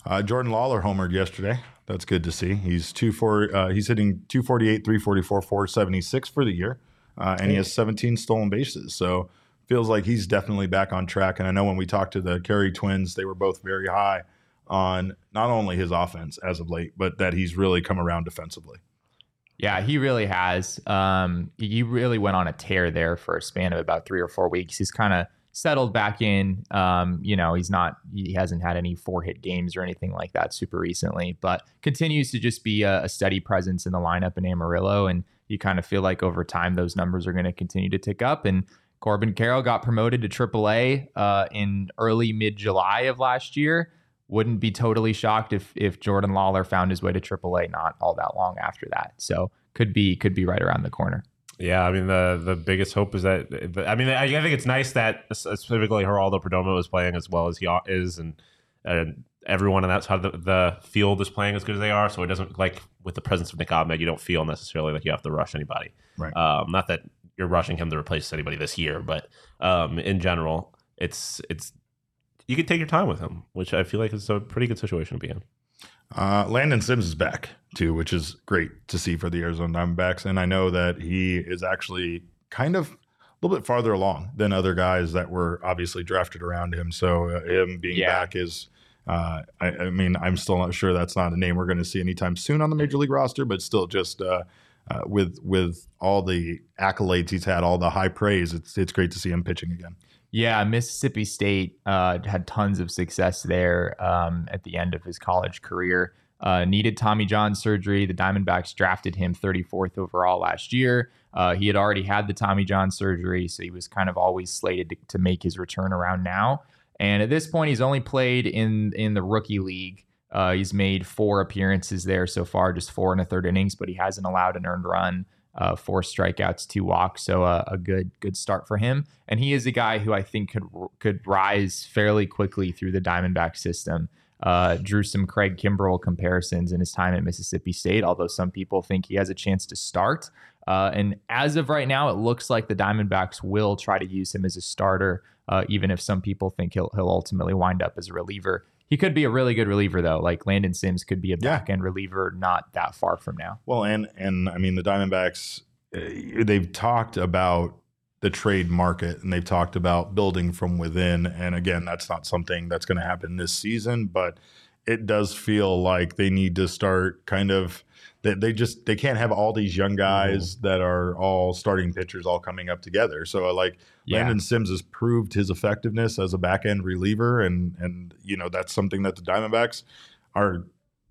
Uh, Jordan Lawlar homered yesterday. That's good to see. He's two four. Uh, he's hitting 248, 344, 476 for the year, uh, and he has 17 stolen bases. So feels like he's definitely back on track. And I know when we talked to the Kerry twins, they were both very high on not only his offense as of late, but that he's really come around defensively. Yeah, he really has. Um, he really went on a tear there for a span of about three or four weeks. He's kind of settled back in. Um, you know, he's not, he hasn't had any four hit games or anything like that super recently, but continues to just be a, a steady presence in the lineup in Amarillo. And you kind of feel like over time those numbers are going to continue to tick up. And Corbin Carroll got promoted to AAA uh, in early mid July of last year. Wouldn't be totally shocked if if Jordan Lawlar found his way to AAA not all that long after that. So could be could be right around the corner. Yeah, I mean the the biggest hope is that I mean I, I think it's nice that specifically Geraldo Perdomo is playing as well as he is, and and everyone on that side of the, the field is playing as good as they are. So it doesn't like with the presence of Nick Ahmed, you don't feel necessarily like you have to rush anybody. Right. Um, not that you're rushing him to replace anybody this year, but um, in general, it's it's you can take your time with him, which I feel like is a pretty good situation to be in. Uh, Landon Sims is back too, which is great to see for the Arizona Diamondbacks. And I know that he is actually kind of a little bit farther along than other guys that were obviously drafted around him. So uh, him being Yeah. back is, uh, I, I mean, I'm still not sure that's not a name we're going to see anytime soon on the major league roster, but still just uh, uh, with with all the accolades he's had, all the high praise, it's it's great to see him pitching again. Yeah, Mississippi State uh, had tons of success there um, at the end of his college career. Uh, needed Tommy John surgery. The Diamondbacks drafted him 34th overall last year. Uh, he had already had the Tommy John surgery, so he was kind of always slated to, to make his return around now. And at this point, he's only played in in the rookie league. Uh, he's made four appearances there so far, just four and a third innings, but he hasn't allowed an earned run uh, four strikeouts, two walks. So uh, a good good start for him. And he is a guy who I think could could rise fairly quickly through the Diamondback system. Uh, drew some Craig Kimbrel comparisons in his time at Mississippi State, although some people think he has a chance to start. Uh, and as of right now, it looks like the Diamondbacks will try to use him as a starter, uh, even if some people think he'll he'll ultimately wind up as a reliever. He could be a really good reliever though. Like Landon Sims could be a Yeah. back end reliever not that far from now. Well, and and I mean the Diamondbacks, uh, they've talked about the trade market and they've talked about building from within. And again, that's not something that's going to happen this season, but it does feel like they need to start kind of. They, they just they can't have all these young guys that are all starting pitchers all coming up together. So uh, like Yeah. Landon Sims has proved his effectiveness as a back end reliever, and and you know that's something that the Diamondbacks are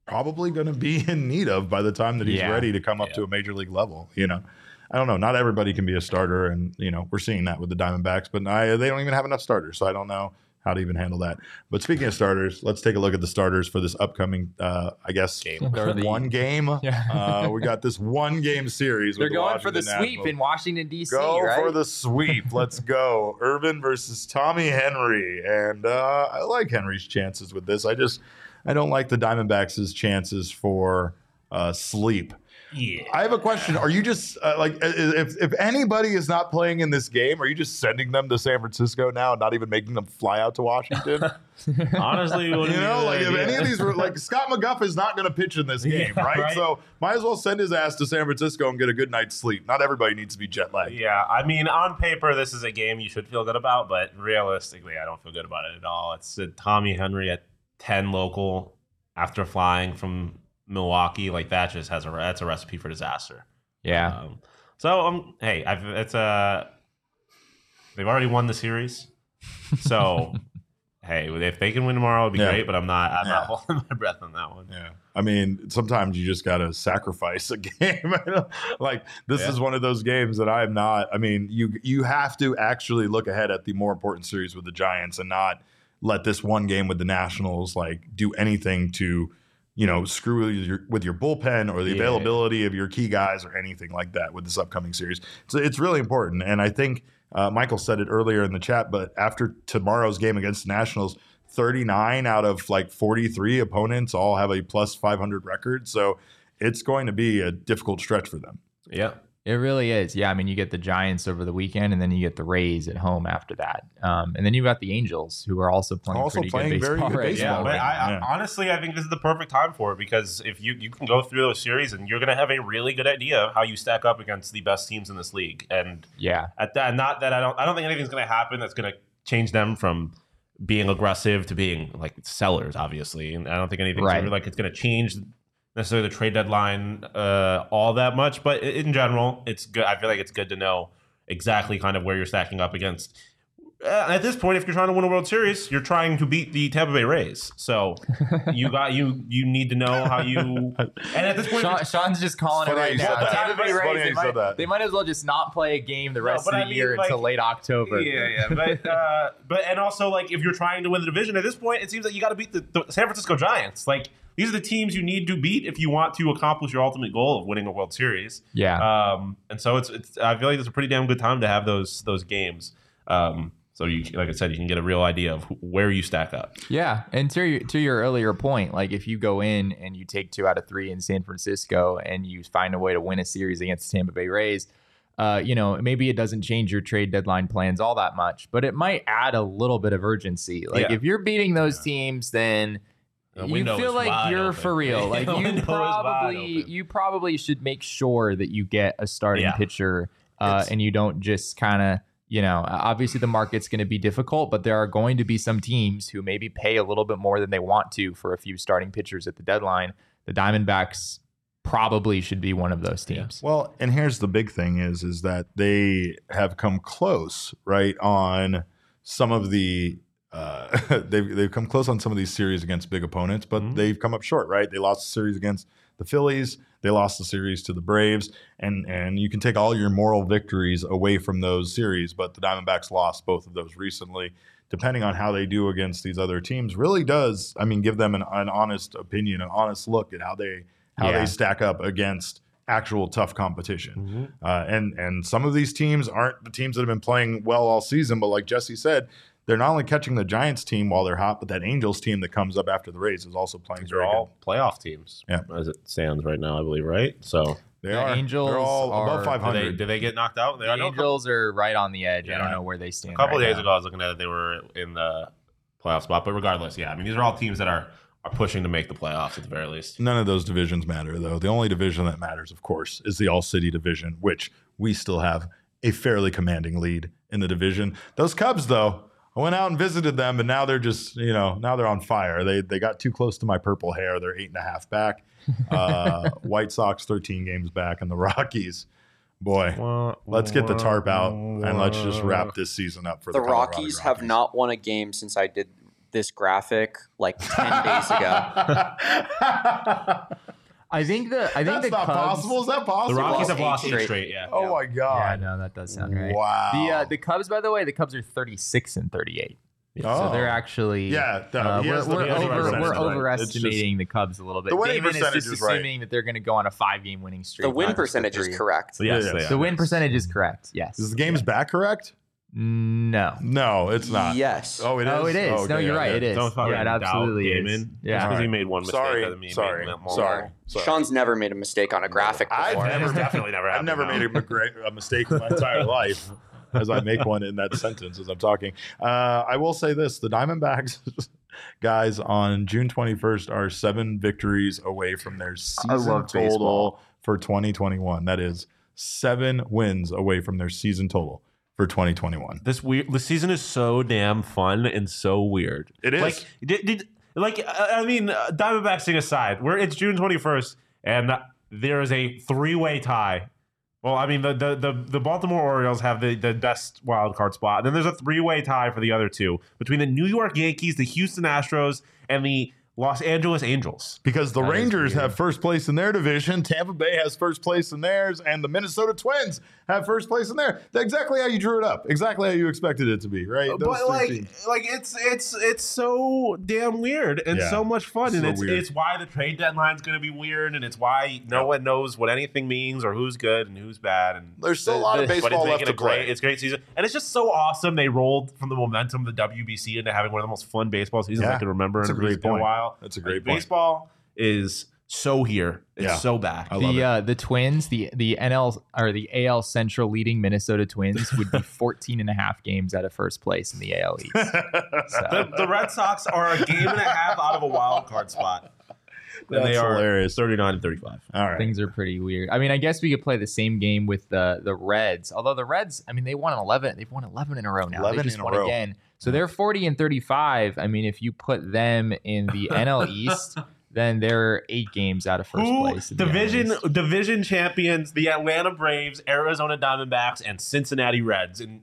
probably going to be in need of by the time that he's Yeah. ready to come up to a major league level. You know, I don't know. Not everybody can be a starter, and you know we're seeing that with the Diamondbacks, but I, they don't even have enough starters, so I don't know how to even handle that. But speaking of starters, let's take a look at the starters for this upcoming, uh, I guess, They're one game. Yeah. Uh, we got this one game series. They're with going for the Washington sweep Nationals. in Washington D.C. Go right? for the sweep. Let's go. Irvin versus Tommy Henry. And uh, I like Henry's chances with this. I just, I don't like the Diamondbacks' chances for uh, sleep. Yeah. I have a question. Are you just uh, like, if, if anybody is not playing in this game, are you just sending them to San Francisco now and not even making them fly out to Washington? Honestly, You know, like if any of these were like Scott McGough is not going to pitch in this game, right? right. So might as well send his ass to San Francisco and get a good night's sleep. Not everybody needs to be jet lagged. Yeah, I mean, on paper, this is a game you should feel good about, but realistically, I don't feel good about it at all. It's Tommy Henry at ten local after flying from Milwaukee. Like that just has a that's a recipe for disaster. yeah. Um, so um, hey, I've, it's a they've already won the series, so hey, if they can win tomorrow, it'd be Yeah. great. But I'm not I'm Yeah. not holding my breath on that one. Yeah. I mean, sometimes you just got to sacrifice a game. Like this Yeah. is one of those games that I'm not. I mean, you you have to actually look ahead at the more important series with the Giants and not let this one game with the Nationals like do anything to, you know, screw with your, with your bullpen or the Yeah. availability of your key guys or anything like that with this upcoming series. So it's really important. And I think uh, Michael said it earlier in the chat, but after tomorrow's game against the Nationals, 39 out of like 43 opponents all have a plus 500 record. So it's going to be a difficult stretch for them. Yeah. It really is. Yeah, I mean, you get the Giants over the weekend, and then you get the Rays at home after that, um, and then you've got the Angels, who are also playing Also pretty playing good very good right baseball now. Yeah, right I, now, yeah. Honestly, I think this is the perfect time for it because if you you can go through those series and you're going to have a really good idea of how you stack up against the best teams in this league. And Yeah, at that, not that I don't, I don't think anything's going to happen that's going to change them from being aggressive to being like sellers. Obviously, and I don't think anything's Right. gonna, like it's going to change necessarily the trade deadline uh, all that much. But in general, it's good. I feel like it's good to know exactly kind of where you're stacking up against. Uh, at this point, if you're trying to win a World Series, you're trying to beat the Tampa Bay Rays. So you got you you need to know how you. And at this point, Sean, Sean's just calling it right now. that. Tampa Bay Rays, they, might, they might as well just not play a game the rest but of I the mean, year like- until late October. Yeah, yeah, but uh, but and also like if you're trying to win the division at this point, it seems like you got to beat the, the San Francisco Giants. Like these are the teams you need to beat if you want to accomplish your ultimate goal of winning a World Series. Yeah. Um, and so it's it's I feel like it's a pretty damn good time to have those those games. Um, so you like I said, you can get a real idea of where you stack up. Yeah, and to your, to your earlier point, like if you go in and you take two out of three in San Francisco and you find a way to win a series against the Tampa Bay Rays, uh, you know maybe it doesn't change your trade deadline plans all that much, but it might add a little bit of urgency. Like Yeah. if you're beating those teams, then The you feel like you're open. for real. Like you window is wide probably you probably should make sure that you get a starting Yeah. pitcher, uh, and you don't just kind of you know obviously the market's going to be difficult, but there are going to be some teams who maybe pay a little bit more than they want to for a few starting pitchers at the deadline. The Diamondbacks probably should be one of those teams. Well, and here's the big thing is is that they have come close, right, on some of the uh, they've they've come close on some of these series against big opponents, but Mhm. they've come up short, right? They lost the series against the Phillies, they lost the series to the Braves, and and you can take all your moral victories away from those series, but the Diamondbacks lost both of those recently. Depending on how they do against these other teams, really does, I mean, give them an, an honest opinion, an honest look at how they how Yeah. they stack up against actual tough competition. Mm-hmm. Uh, and and some of these teams aren't the teams that have been playing well all season, but like Jesse said, they're not only catching the Giants team while they're hot, but that Angels team that comes up after the Rays is also playing These very are all playoff teams, Yeah. as it stands right now, I believe. Right, so. They The are. Angels they're all are- above did five they, hundred. they get knocked out? They The I know Angels are right on the edge. I don't know where they stand. A couple right of days now. ago, I was looking at it. They were in the playoff spot, but regardless, yeah. I mean, these are all teams that are are pushing to make the playoffs at the very least. None of those divisions matter, though. The only division that matters, of course, is the All City division, which we still have a fairly commanding lead in the division. Those Cubs, though, I went out and visited them, and now they're just, you know, now they're on fire. They they got too close to my purple hair. They're eight and a half back. Uh, White Sox, thirteen games back, and the Rockies. Boy, let's get the tarp out and let's just wrap this season up for the, The Colorado Rockies have not won a game since I did this graphic like 10 days ago. I think the I think That's the not Cubs, possible. Is that The possible? Rockies have lost eight straight. straight. Yeah. Oh my god. Yeah, god! no, that does sound right. Wow. The uh, the Cubs, by the way, the Cubs are 36 and 38. So Oh. they're actually Yeah, the- uh, we're, the- we're he has the over, we're right. Just- overestimating the Cubs a little bit. The winning Damon is percentage just is right. assuming that they're going to go on a five game winning streak. The win not just a percentage is correct. So yes, Yeah, they yes. The win percentage is correct. Yes. Is the game's back correct? No. No, it's not. Yes. Oh, it is. oh, it is. okay, no, you're yeah, right. yeah. It is. Don't fucking yeah, it doubt absolutely is. Damon. Yeah. Just because he made one mistake Sorry, doesn't mean sorry, more. sorry, sorry. Sean's never made a mistake on a graphic I've before. never, definitely never I've never no. made a, migra- a mistake in my entire life as I make one in that sentence as I'm talking. Uh, I will say this: the Diamondbacks guys on June 21st are seven victories away from their season total baseball. for 2021. That is seven wins away from their season total for 2021. This weird. The season is so damn fun and so weird. It is. Like, did, did like I mean, uh, Diamondbacks thing aside, where it's June twenty first, and there is a three way tie. Well, I mean, the, the the the Baltimore Orioles have the, the best wild card spot, and then there's a three way tie for the other two between the New York Yankees, the Houston Astros, and the Los Angeles Angels. because the That is Rangers have first place in their division, Tampa Bay has first place in theirs, and the Minnesota Twins have first place in there. That's exactly how you drew it up. Exactly how you expected it to be, right? Uh, Those but like, teams. like it's it's it's so damn weird and Yeah. so much fun, and it's weird. it's why the trade deadline's going to be weird, and it's why no one knows what anything means or who's good and who's bad, and There's still a lot of the- but baseball it's left to a great, play. it's great season, and it's just so awesome. They rolled from the momentum of the WBC into having one of the most fun baseball seasons Yeah. I can remember That's in a a, great it's been a point. while. That's a great Like, point. Baseball is so here, it's Yeah. so back. I love the it. uh, the Twins, the the NL or the AL Central leading Minnesota Twins would be 14 and a half games out of first place in the AL East. So, the, the Red Sox are a game and a half out of a wild card spot. That's they are hilarious. 39 and 35. All right. things are pretty weird. I mean, I guess we could play the same game with the the Reds. Although the Reds, I mean, they won 11. They've won 11 in a row now. 11 they just in a row. again. So they're 40 and 35. I mean, if you put them in the NL East, then they're eight games out of first Who place. in the NL division division champions, the Atlanta Braves, Arizona Diamondbacks, and Cincinnati Reds in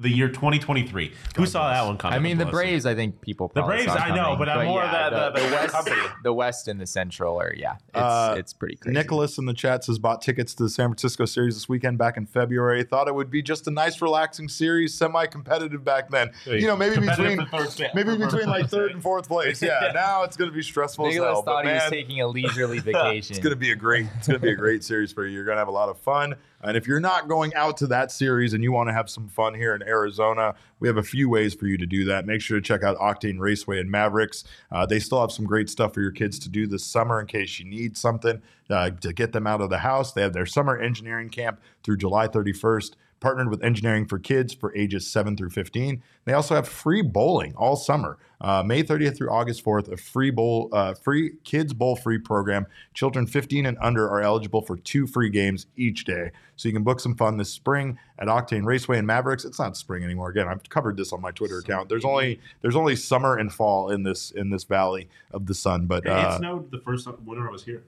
the year 2023. Who saw that one coming? I mean, the Bless Braves. I think people. The Braves, saw I know, coming. but I'm more yeah, the- the- the West, company. the West and the Central are yeah. It's Uh, it's pretty crazy. Nicholas in the chat says bought tickets to the San Francisco series this weekend back in February. Thought it would be just a nice, relaxing series, semi-competitive back then. You know, maybe between for maybe for between like third and fourth place. Yeah, now it's going to be stressful as Nicholas hell. thought But he was taking a leisurely vacation. it's going to be a great it's going to be a great series for you. You're going to have a lot of fun. And if you're not going out to that series and you want to have some fun here in Arizona, we have a few ways for you to do that. Make sure to check out Octane Raceway and Mavericks. Uh, they still have some great stuff for your kids to do this summer in case you need something uh, to get them out of the house. They have their summer engineering camp through July 31st partnered with Engineering for Kids for ages 7 through 15. They also have free bowling all summer, uh, May 30th through August 4th, a free bowl, uh, free kids bowl free program. Children 15 and under are eligible for two free games each day. So you can book some fun this spring at Octane Raceway and Mavericks. It's not spring anymore. Again, I've covered this on my Twitter account. There's only there's only summer and fall in this in this valley of the sun. But it uh, snowed the first winter I was here.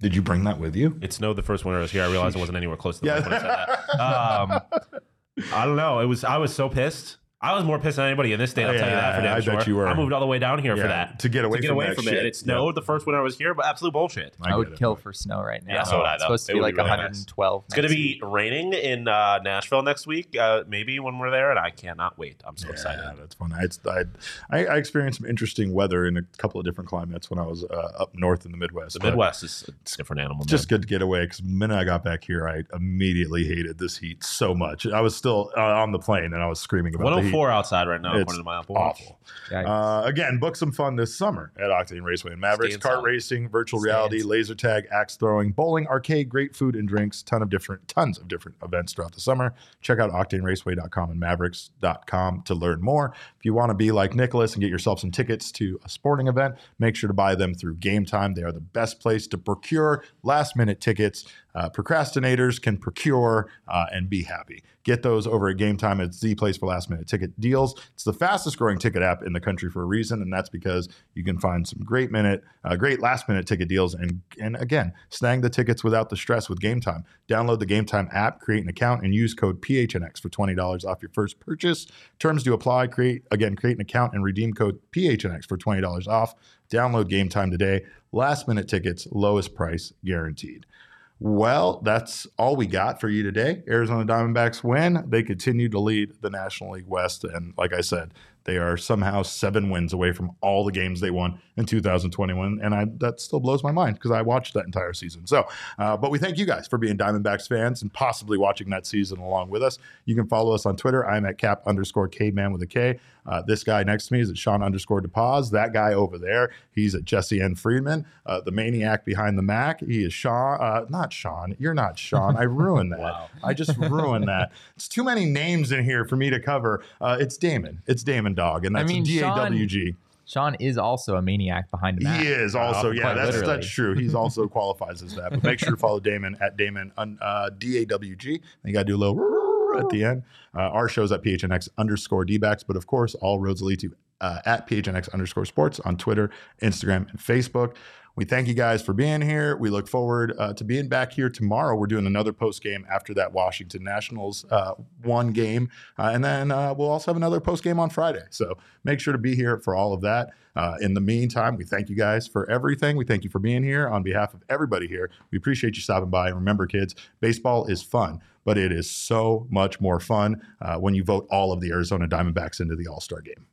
did you bring that with you? It snowed the first winter I was here. I realized it wasn't anywhere close to the Yeah. when I said that. Um, I don't know. It was. I was so pissed. I was more pissed than anybody in this state. I'll tell you that for Yeah, damn I sure. bet you were. I moved all the way down here Yeah, for that to get away to get from away that from shit. it. It snowed the first winter I was here, but absolute bullshit. I, would it. kill for snow right now. Yeah, so would I, It's though. supposed to It be like be really nice. 112. It's going to be raining in uh, Nashville next week, uh, maybe when we're there, and I cannot wait. I'm so excited. Yeah, that's fun. I, I, I I experienced some interesting weather in a couple of different climates when I was uh, up north in the Midwest. The Midwest is a different animal. Just man. good to get away because the minute I got back here, I immediately hated this heat so much. I was still uh, on the plane and I was screaming about the heat. 104 outside right now, It's according to my Apple Watch. Awful. Uh, again, book some fun this summer at Octane Raceway and Mavericks. Stay Kart inside. racing, virtual Stay reality, inside. laser tag, axe throwing, bowling, arcade, great food and drinks, ton of different, tons of different events throughout the summer. Check out octaneraceway.com and mavericks.com to learn more. If you want to be like Nicholas and get yourself some tickets to a sporting event, make sure to buy them through Game Time. They are the best place to procure last minute tickets. Uh, procrastinators can procure uh, and be happy. Get those over at Game Time. It's the place for last minute ticket deals. It's the fastest growing ticket app in the country for a reason, and that's because you can find some great minute, uh, great last minute ticket deals, and and again, snag the tickets without the stress with Game Time. Download the Game Time app, create an account, and use code PHNX for twenty dollars off your first purchase. Terms do apply. Create again, create an account and redeem code PHNX for twenty dollars off. Download Game Time today. Last minute tickets, lowest price guaranteed. Well, that's all we got for you today. Arizona Diamondbacks win. They continue to lead the National League West. And like I said, they are somehow seven wins away from all the games they won in 2021. And I, that still blows my mind because I watched that entire season. So, uh, but we thank you guys for being Diamondbacks fans and possibly watching that season along with us. You can follow us on Twitter. I'm at cap underscore K man with a K. Uh, this guy next to me is at Sean underscore DePaz. That guy over there, he's at Jesse N. Friedman. Uh, the maniac behind the Mac, he is Sean. Uh, not Sean. You're not Sean. I ruined that. Wow. I just ruined that. It's too many names in here for me to cover. Uh, it's Damon. It's Damon Dog, and I that's mean, D A W G. Sean is also a maniac behind the map. He is also, Uh, yeah, that's literally. that's true. He's also qualifies as that. But make sure to follow Damon at Damon uh, D A W G. You got to do a little at the end. Uh, our show's at PHNX underscore DBacks, but of course, all roads lead to uh, at PHNX underscore sports on Twitter, Instagram, and Facebook. We thank you guys for being here. We look forward uh, to being back here tomorrow. We're doing another post game after that Washington Nationals uh, one game. Uh, and then uh, we'll also have another post game on Friday. So make sure to be here for all of that. Uh, in the meantime, we thank you guys for everything. We thank you for being here on behalf of everybody here. We appreciate you stopping by. And remember, kids, baseball is fun, but it is so much more fun uh, when you vote all of the Arizona Diamondbacks into the All Star game.